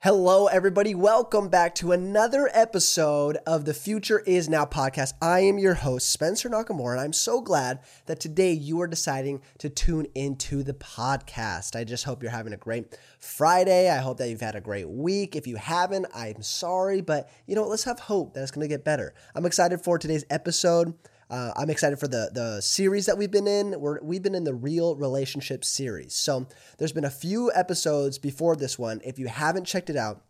Hello, everybody. Welcome back to another episode of the Future Is Now podcast. I am your host, Spencer Nakamura, and I'm so glad that today you are deciding to tune into the podcast. I just hope you're having a great Friday. I hope that you've had a great week. If you haven't, I'm sorry, but you know, let's have hope that it's going to get better. I'm excited for today's episode. Uh, I'm excited for the the series that we've been in. We're, we've been in the Real Relationship series. So there's been a few episodes before this one. If you haven't checked it out,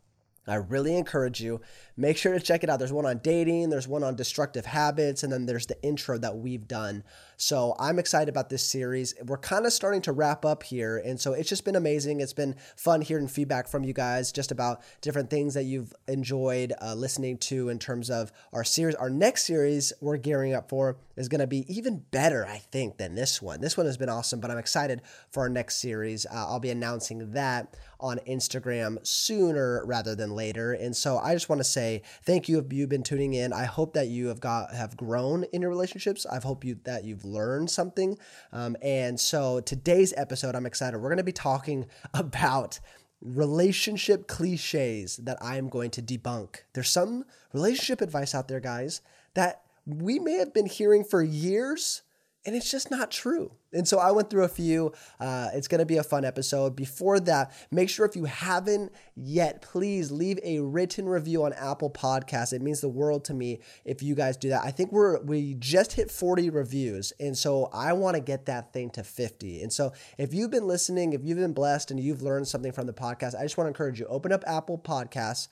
I really encourage you. Make sure to check it out. There's one on dating, there's one on destructive habits, and then there's the intro that we've done. So I'm excited about this series. We're kind of starting to wrap up here. And so it's just been amazing. It's been fun hearing feedback from you guys just about different things that you've enjoyed uh, listening to in terms of our series. Our next series we're gearing up for is going to be even better, I think, than this one. This one has been awesome, but I'm excited for our next series. Uh, I'll be announcing that on Instagram sooner rather than later. And so I just want to say thank you if you've been tuning in. I hope that you have got have grown in your relationships. I hope you that you've learned something. Um, and so today's episode, I'm excited. We're going to be talking about relationship cliches that I'm going to debunk. There's some relationship advice out there, guys, that we may have been hearing for years and it's just not true. And so I went through a few. Uh, it's going to be a fun episode. Before that, make sure if you haven't yet, please leave a written review on Apple Podcasts. It means the world to me if you guys do that. I think we're we just hit 40 reviews, and so I want to get that thing to 50. And so if you've been listening, if you've been blessed, and you've learned something from the podcast, I just want to encourage you: open up Apple Podcasts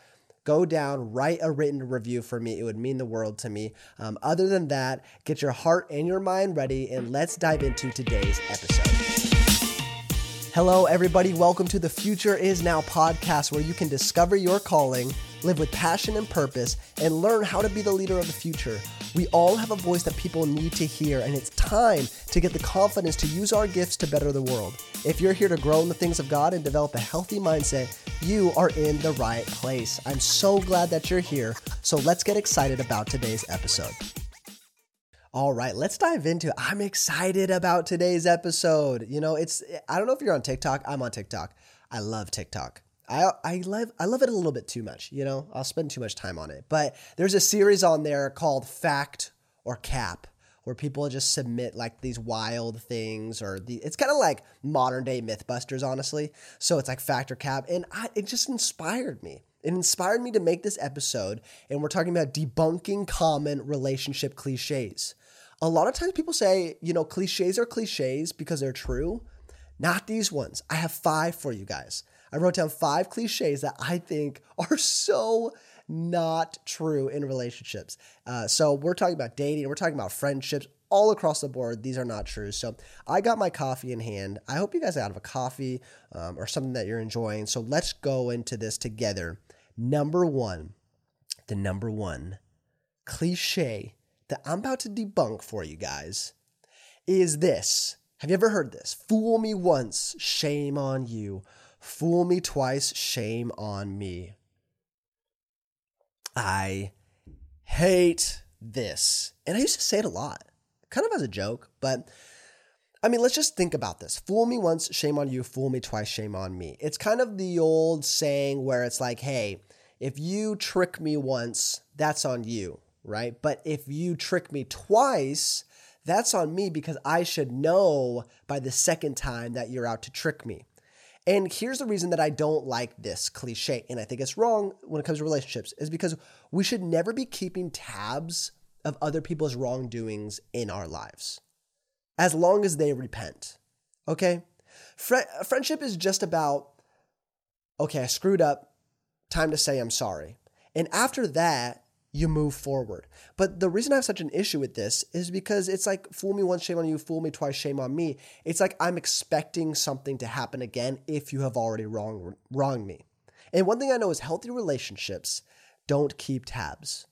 go down, write a written review for me. It would mean the world to me. Um, other than that, get your heart and your mind ready, and let's dive into today's episode. Hello, everybody. Welcome to the Future Is Now podcast, where you can discover your calling, live with passion and purpose, and learn how to be the leader of the future. We all have a voice that people need to hear, and it's time to get the confidence to use our gifts to better the world. If you're here to grow in the things of God and develop a healthy mindset, you are in the right place. I'm so glad that you're here. So let's get excited about today's episode. All right, let's dive into. I'm excited about today's episode. You know, it's I don't know if you're on TikTok. I'm on TikTok. I love TikTok. I I love I love it a little bit too much, you know. I'll spend too much time on it. But there's a series on there called Fact or Cap where people just submit like these wild things or the it's kind of like modern day mythbusters honestly. So it's like Fact or Cap and I, it just inspired me. It inspired me to make this episode and we're talking about debunking common relationship clichés a lot of times people say, you know, cliches are cliches because they're true. Not these ones. I have five for you guys. I wrote down five cliches that I think are so not true in relationships. Uh, so we're talking about dating, we're talking about friendships, all across the board. These are not true. So I got my coffee in hand. I hope you guys have a coffee um, or something that you're enjoying. So let's go into this together. Number one, the number one cliche that I'm about to debunk for you guys is this. Have you ever heard this? Fool me once, shame on you. Fool me twice, shame on me. I hate this. And I used to say it a lot, kind of as a joke, but I mean, let's just think about this. Fool me once, shame on you. Fool me twice, shame on me. It's kind of the old saying where it's like, hey, if you trick me once, that's on you right? But if you trick me twice, that's on me because I should know by the second time that you're out to trick me. And here's the reason that I don't like this cliche, and I think it's wrong when it comes to relationships, is because we should never be keeping tabs of other people's wrongdoings in our lives as long as they repent. Okay? friendship is just about, okay, I screwed up, time to say I'm sorry. And after that, you move forward. But the reason I have such an issue with this is because it's like fool me once, shame on you, fool me twice, shame on me. It's like I'm expecting something to happen again if you have already wrong wronged me. And one thing I know is healthy relationships don't keep tabs.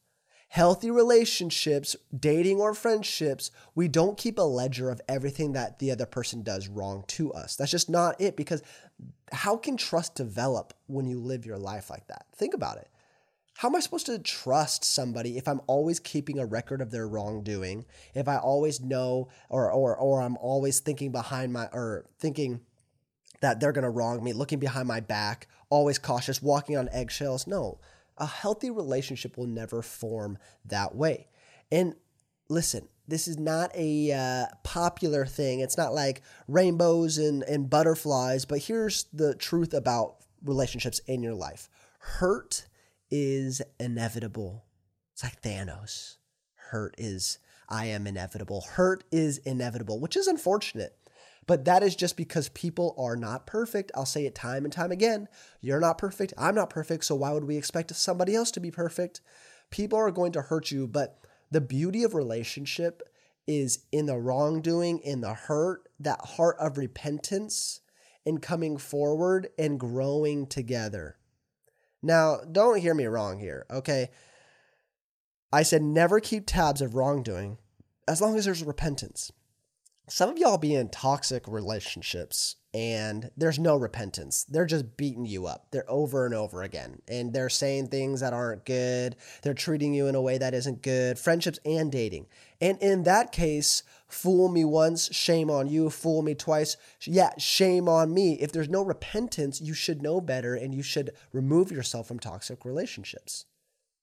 Healthy relationships, dating or friendships, we don't keep a ledger of everything that the other person does wrong to us. That's just not it because how can trust develop when you live your life like that? Think about it how am I supposed to trust somebody if I'm always keeping a record of their wrongdoing? If I always know or or or I'm always thinking behind my or thinking that they're going to wrong me, looking behind my back, always cautious, walking on eggshells. No, a healthy relationship will never form that way. And listen, this is not a uh, popular thing. It's not like rainbows and, and butterflies, but here's the truth about relationships in your life hurt is inevitable. It's like Thanos. Hurt is, I am inevitable. Hurt is inevitable, which is unfortunate. But that is just because people are not perfect. I'll say it time and time again. You're not perfect. I'm not perfect. So why would we expect somebody else to be perfect? People are going to hurt you, but the beauty of relationship is in the wrongdoing, in the hurt, that heart of repentance, and coming forward and growing together. Now, don't hear me wrong here, okay? I said never keep tabs of wrongdoing as long as there's repentance some of y'all be in toxic relationships and there's no repentance. They're just beating you up. They're over and over again. And they're saying things that aren't good. They're treating you in a way that isn't good. Friendships and dating. And in that case, fool me once, shame on you. Fool me twice, yeah, shame on me. If there's no repentance, you should know better and you should remove yourself from toxic relationships.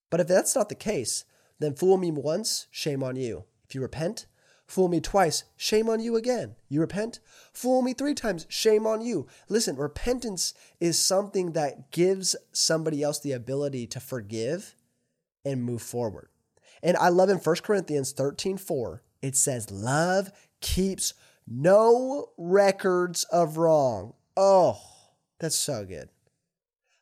But if that's not the case, then fool me once, shame on you. If you repent, Fool me twice, shame on you again. You repent? Fool me three times, shame on you. Listen, repentance is something that gives somebody else the ability to forgive and move forward. And I love in 1 Corinthians 13 4, it says, Love keeps no records of wrong. Oh, that's so good.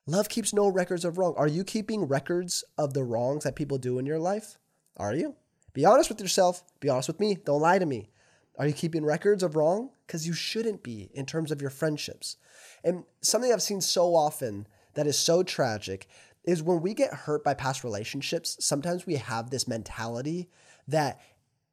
Love keeps no records of wrong. Are you keeping records of the wrongs that people do in your life? Are you? Be honest with yourself. Be honest with me. Don't lie to me. Are you keeping records of wrong? Because you shouldn't be in terms of your friendships. And something I've seen so often that is so tragic is when we get hurt by past relationships, sometimes we have this mentality that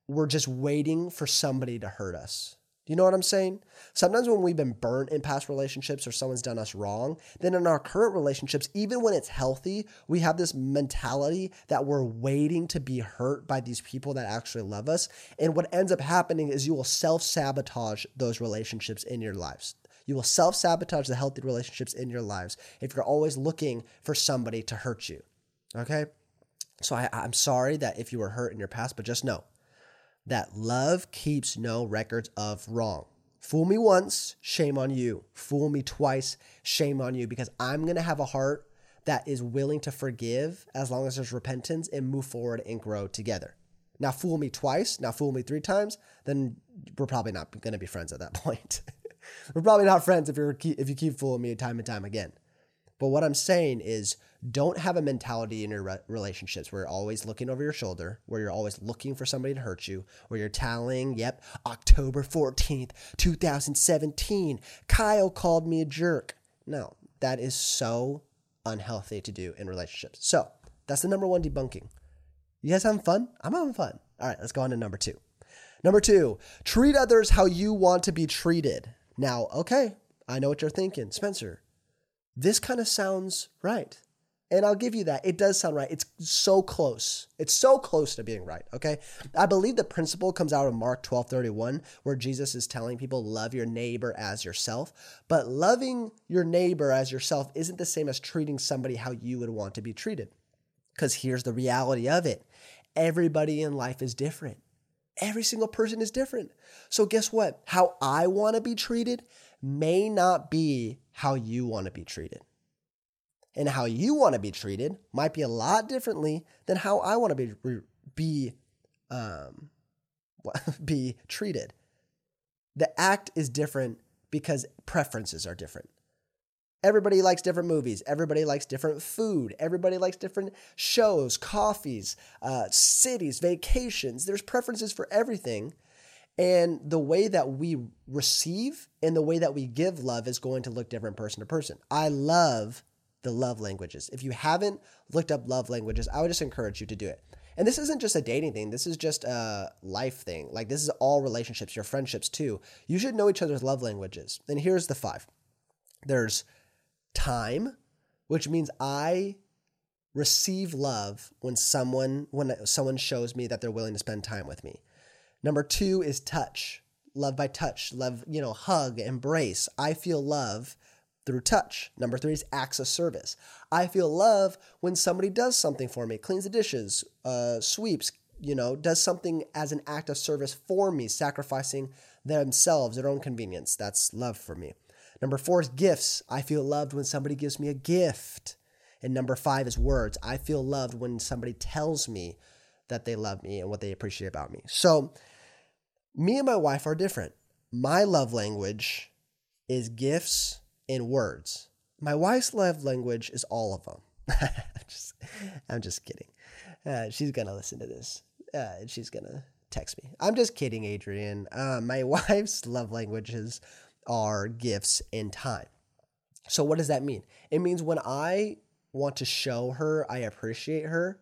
we're just waiting for somebody to hurt us. Do you know what I'm saying? Sometimes when we've been burnt in past relationships or someone's done us wrong, then in our current relationships, even when it's healthy, we have this mentality that we're waiting to be hurt by these people that actually love us. And what ends up happening is you will self sabotage those relationships in your lives. You will self sabotage the healthy relationships in your lives if you're always looking for somebody to hurt you. Okay? So I, I'm sorry that if you were hurt in your past, but just know that love keeps no records of wrong. Fool me once, shame on you. Fool me twice, shame on you, because I'm going to have a heart that is willing to forgive as long as there's repentance and move forward and grow together. Now, fool me twice, now fool me three times, then we're probably not going to be friends at that point. we're probably not friends if you're if you keep fooling me time and time again. But what I'm saying is don't have a mentality in your re- relationships where you're always looking over your shoulder, where you're always looking for somebody to hurt you, where you're tallying, yep, October 14th, 2017, Kyle called me a jerk. No, that is so unhealthy to do in relationships. So that's the number one debunking. You guys having fun? I'm having fun. All right, let's go on to number two. Number two, treat others how you want to be treated. Now, okay, I know what you're thinking. Spencer, this kind of sounds right. And I'll give you that. It does sound right. It's so close. It's so close to being right. Okay. I believe the principle comes out of Mark 12 31, where Jesus is telling people, love your neighbor as yourself. But loving your neighbor as yourself isn't the same as treating somebody how you would want to be treated. Because here's the reality of it everybody in life is different. Every single person is different. So, guess what? How I want to be treated may not be how you want to be treated and how you want to be treated might be a lot differently than how I want to be be um, be treated. The act is different because preferences are different. Everybody likes different movies. Everybody likes different food. Everybody likes different shows, coffees, uh, cities, vacations. There's preferences for everything. And the way that we receive and the way that we give love is going to look different person to person. I love the love languages. If you haven't looked up love languages, I would just encourage you to do it. And this isn't just a dating thing, this is just a life thing. Like, this is all relationships, your friendships too. You should know each other's love languages. And here's the five there's time, which means I receive love when someone when someone shows me that they're willing to spend time with me. Number 2 is touch. love by touch, love, you know, hug, embrace. I feel love through touch. Number three is acts of service. I feel love when somebody does something for me, cleans the dishes, uh, sweeps, you know, does something as an act of service for me, sacrificing themselves, their own convenience. That's love for me. Number four is gifts. I feel loved when somebody gives me a gift. And number five is words. I feel loved when somebody tells me that they love me and what they appreciate about me. So, me and my wife are different. My love language is gifts and words. My wife's love language is all of them. I'm, just, I'm just kidding. Uh, she's going to listen to this uh, she's going to text me. I'm just kidding, Adrian. Uh, my wife's love languages are gifts and time. So, what does that mean? It means when I want to show her I appreciate her,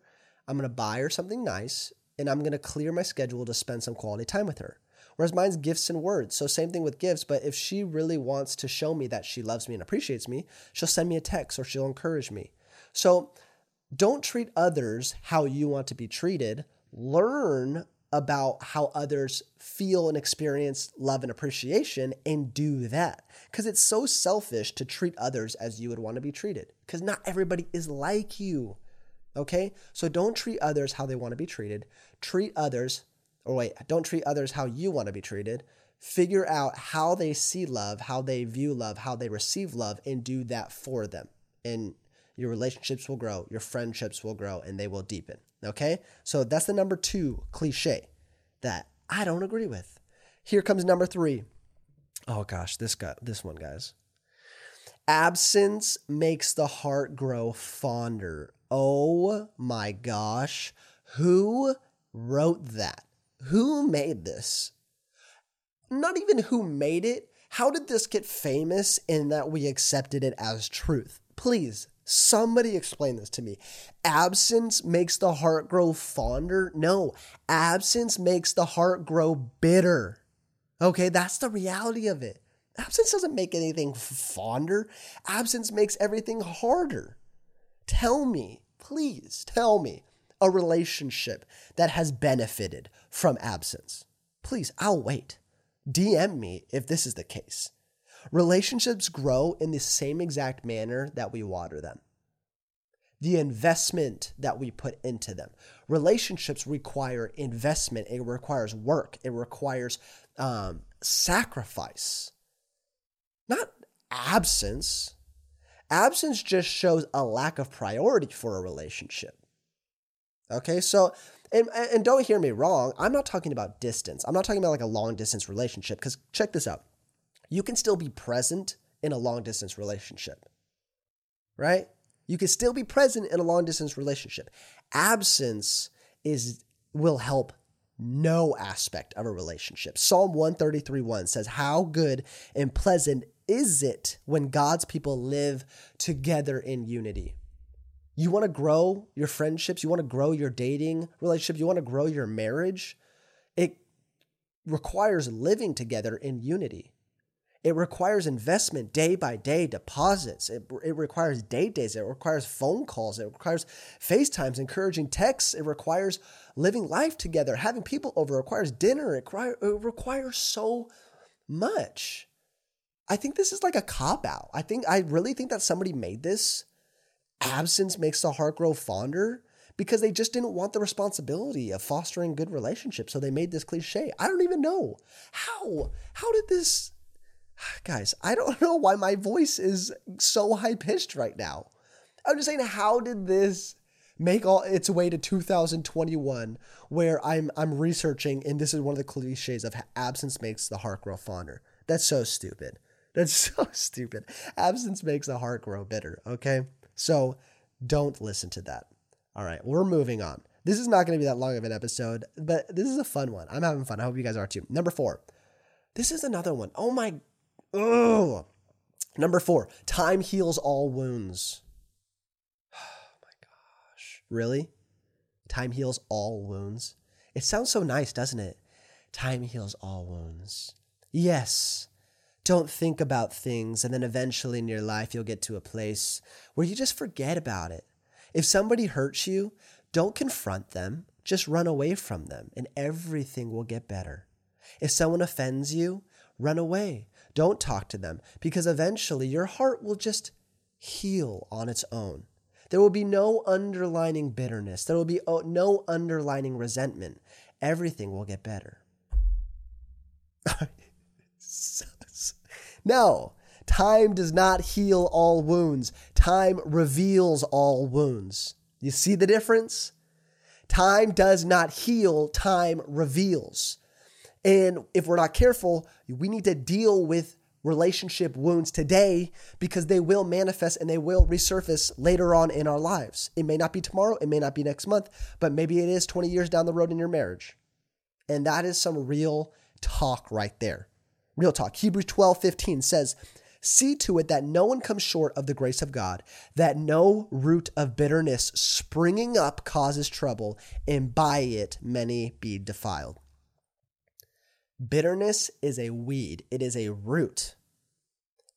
I'm going to buy her something nice and I'm going to clear my schedule to spend some quality time with her. Whereas mine's gifts and words. So, same thing with gifts. But if she really wants to show me that she loves me and appreciates me, she'll send me a text or she'll encourage me. So, don't treat others how you want to be treated. Learn about how others feel and experience love and appreciation and do that. Because it's so selfish to treat others as you would want to be treated. Because not everybody is like you. Okay? So don't treat others how they want to be treated. Treat others, or wait, don't treat others how you want to be treated. Figure out how they see love, how they view love, how they receive love, and do that for them. And your relationships will grow, your friendships will grow, and they will deepen. Okay? So that's the number two cliche that I don't agree with. Here comes number three. Oh gosh, this guy, this one, guys. Absence makes the heart grow fonder. Oh my gosh. Who wrote that? Who made this? Not even who made it. How did this get famous in that we accepted it as truth? Please Somebody explain this to me. Absence makes the heart grow fonder? No, absence makes the heart grow bitter. Okay, that's the reality of it. Absence doesn't make anything fonder, absence makes everything harder. Tell me, please tell me a relationship that has benefited from absence. Please, I'll wait. DM me if this is the case. Relationships grow in the same exact manner that we water them. The investment that we put into them. Relationships require investment. It requires work. It requires um, sacrifice, not absence. Absence just shows a lack of priority for a relationship. Okay, so and, and don't hear me wrong. I'm not talking about distance. I'm not talking about like a long distance relationship because check this out you can still be present in a long distance relationship, right? You can still be present in a long distance relationship. Absence is will help no aspect of a relationship. Psalm 133 1 says, How good and pleasant is it when God's people live together in unity? You want to grow your friendships, you want to grow your dating relationship, you want to grow your marriage. It requires living together in unity. It requires investment day by day, deposits. It, it requires date days. It requires phone calls. It requires FaceTimes, encouraging texts. It requires living life together, having people over. It requires dinner. It, it requires so much. I think this is like a cop out. I think I really think that somebody made this. Absence makes the heart grow fonder because they just didn't want the responsibility of fostering good relationships. So they made this cliche. I don't even know how. How did this guys, I don't know why my voice is so high pitched right now. I'm just saying, how did this make all its way to 2021 where I'm I'm researching and this is one of the cliches of absence makes the heart grow fonder. That's so stupid. That's so stupid. Absence makes the heart grow bitter, okay? So don't listen to that. All right, we're moving on. This is not going to be that long of an episode, but this is a fun one. I'm having fun. I hope you guys are too. Number 4. This is another one. Oh my Ugh. Number four, time heals all wounds. Oh my gosh. Really? Time heals all wounds? It sounds so nice, doesn't it? Time heals all wounds. Yes. Don't think about things, and then eventually in your life, you'll get to a place where you just forget about it. If somebody hurts you, don't confront them, just run away from them, and everything will get better. If someone offends you, run away. Don't talk to them because eventually your heart will just heal on its own. There will be no underlining bitterness. There will be oh, no underlining resentment. Everything will get better. no, time does not heal all wounds. Time reveals all wounds. You see the difference? Time does not heal, time reveals. And if we're not careful, we need to deal with relationship wounds today because they will manifest and they will resurface later on in our lives. It may not be tomorrow, it may not be next month, but maybe it is 20 years down the road in your marriage. And that is some real talk right there. Real talk. Hebrews 12 15 says, See to it that no one comes short of the grace of God, that no root of bitterness springing up causes trouble, and by it many be defiled. Bitterness is a weed, it is a root.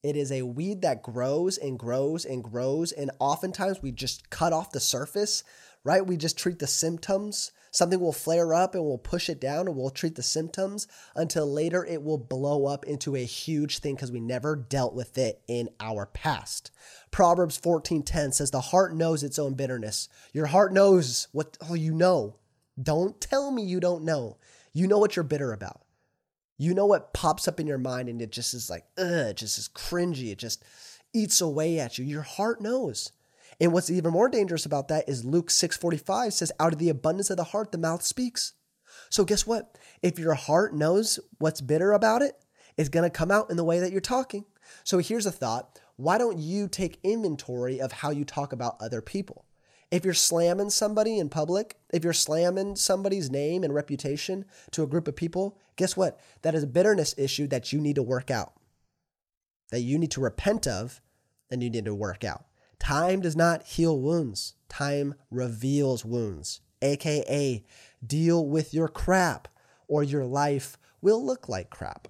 It is a weed that grows and grows and grows. And oftentimes we just cut off the surface, right? We just treat the symptoms. Something will flare up and we'll push it down and we'll treat the symptoms until later it will blow up into a huge thing because we never dealt with it in our past. Proverbs 14:10 says the heart knows its own bitterness. Your heart knows what oh you know. Don't tell me you don't know. You know what you're bitter about. You know what pops up in your mind and it just is like, ugh, it just is cringy. It just eats away at you. Your heart knows. And what's even more dangerous about that is Luke 6:45 says, out of the abundance of the heart, the mouth speaks. So guess what? If your heart knows what's bitter about it, it's gonna come out in the way that you're talking. So here's a thought. Why don't you take inventory of how you talk about other people? If you're slamming somebody in public, if you're slamming somebody's name and reputation to a group of people, guess what? That is a bitterness issue that you need to work out, that you need to repent of, and you need to work out. Time does not heal wounds, time reveals wounds, AKA, deal with your crap, or your life will look like crap.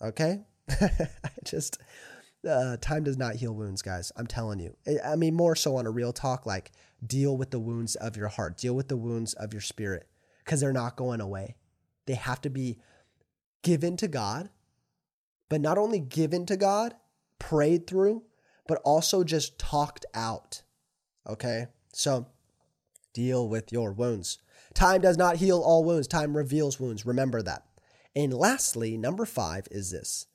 Okay? I just, uh, time does not heal wounds, guys. I'm telling you. I mean, more so on a real talk, like deal with the wounds of your heart, deal with the wounds of your spirit, because they're not going away. They have to be given to God, but not only given to God, prayed through, but also just talked out. Okay? So deal with your wounds. Time does not heal all wounds, time reveals wounds. Remember that. And lastly, number five is this.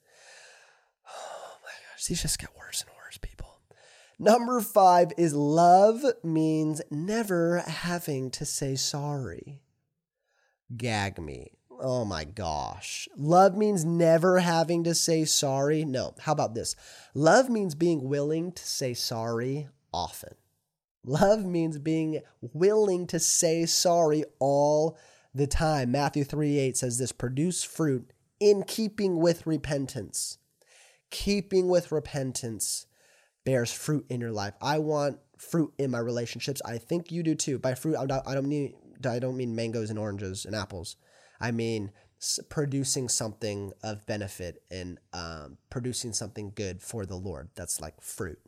Oh my gosh, these just get worse and worse, people. Number five is love means never having to say sorry. Gag me. Oh my gosh. Love means never having to say sorry. No. How about this? Love means being willing to say sorry often. Love means being willing to say sorry all the time. Matthew 3 8 says this produce fruit in keeping with repentance. Keeping with repentance bears fruit in your life. I want fruit in my relationships. I think you do too. By fruit, I don't mean I don't mean mangoes and oranges and apples. I mean producing something of benefit and um, producing something good for the Lord. That's like fruit.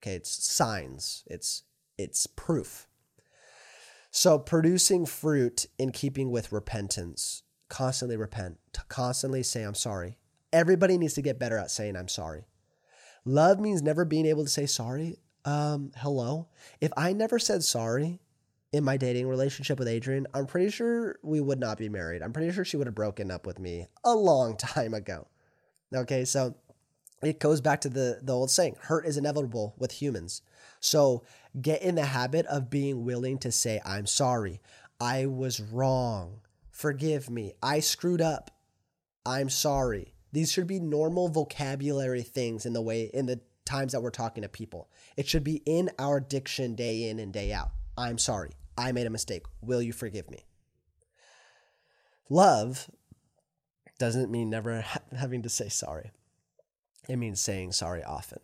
Okay, it's signs. It's it's proof. So producing fruit in keeping with repentance, constantly repent, constantly say I'm sorry. Everybody needs to get better at saying I'm sorry. Love means never being able to say sorry. Um, hello. If I never said sorry, in my dating relationship with Adrian, I'm pretty sure we would not be married. I'm pretty sure she would have broken up with me a long time ago. Okay, so it goes back to the, the old saying hurt is inevitable with humans. So get in the habit of being willing to say, I'm sorry. I was wrong. Forgive me. I screwed up. I'm sorry. These should be normal vocabulary things in the way, in the times that we're talking to people. It should be in our diction day in and day out. I'm sorry. I made a mistake. Will you forgive me? Love doesn't mean never having to say sorry. It means saying sorry often.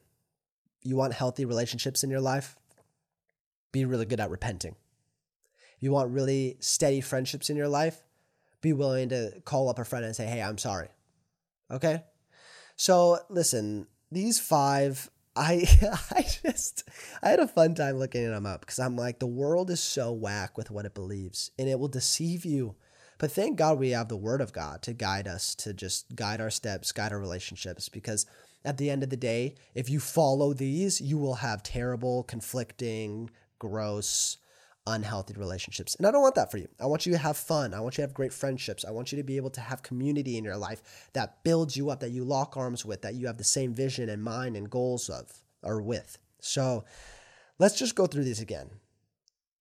You want healthy relationships in your life? Be really good at repenting. You want really steady friendships in your life? Be willing to call up a friend and say, hey, I'm sorry. Okay? So, listen, these five I I just I had a fun time looking them up because I'm like the world is so whack with what it believes and it will deceive you. But thank God we have the Word of God to guide us, to just guide our steps, guide our relationships, because at the end of the day, if you follow these, you will have terrible, conflicting, gross, unhealthy relationships. And I don't want that for you. I want you to have fun. I want you to have great friendships. I want you to be able to have community in your life that builds you up, that you lock arms with, that you have the same vision and mind and goals of or with. So let's just go through these again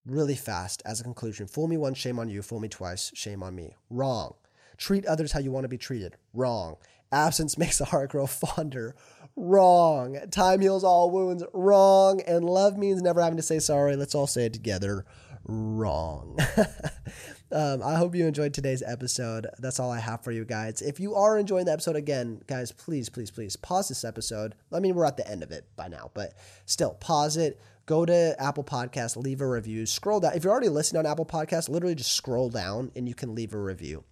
really fast as a conclusion. Fool me once, shame on you. Fool me twice, shame on me. Wrong. Treat others how you want to be treated. Wrong. Absence makes the heart grow fonder. Wrong. Time heals all wounds. Wrong. And love means never having to say sorry. Let's all say it together. Wrong. um, I hope you enjoyed today's episode. That's all I have for you guys. If you are enjoying the episode again, guys, please, please, please pause this episode. I mean, we're at the end of it by now, but still pause it go to Apple Podcasts, leave a review, scroll down. If you're already listening on Apple Podcasts, literally just scroll down and you can leave a review.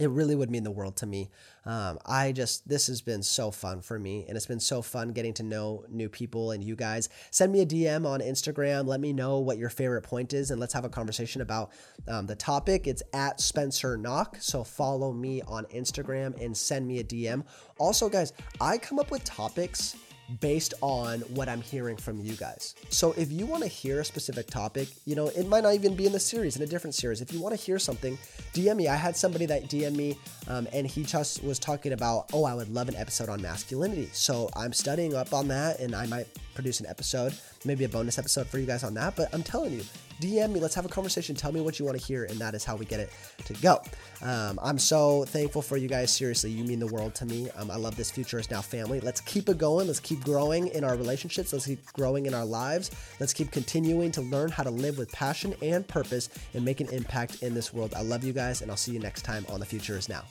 It really would mean the world to me. Um, I just, this has been so fun for me, and it's been so fun getting to know new people and you guys. Send me a DM on Instagram. Let me know what your favorite point is, and let's have a conversation about um, the topic. It's at Spencer Nak. So follow me on Instagram and send me a DM. Also, guys, I come up with topics based on what I'm hearing from you guys. So if you want to hear a specific topic, you know, it might not even be in the series, in a different series. If you want to hear something, DM me. I had somebody that DM me um, and he just was talking about, oh, I would love an episode on masculinity. So I'm studying up on that and I might produce an episode, maybe a bonus episode for you guys on that. But I'm telling you, DM me. Let's have a conversation. Tell me what you want to hear, and that is how we get it to go. Um, I'm so thankful for you guys. Seriously, you mean the world to me. Um, I love this future is now family. Let's keep it going. Let's keep growing in our relationships. Let's keep growing in our lives. Let's keep continuing to learn how to live with passion and purpose and make an impact in this world. I love you guys, and I'll see you next time on The Future is Now.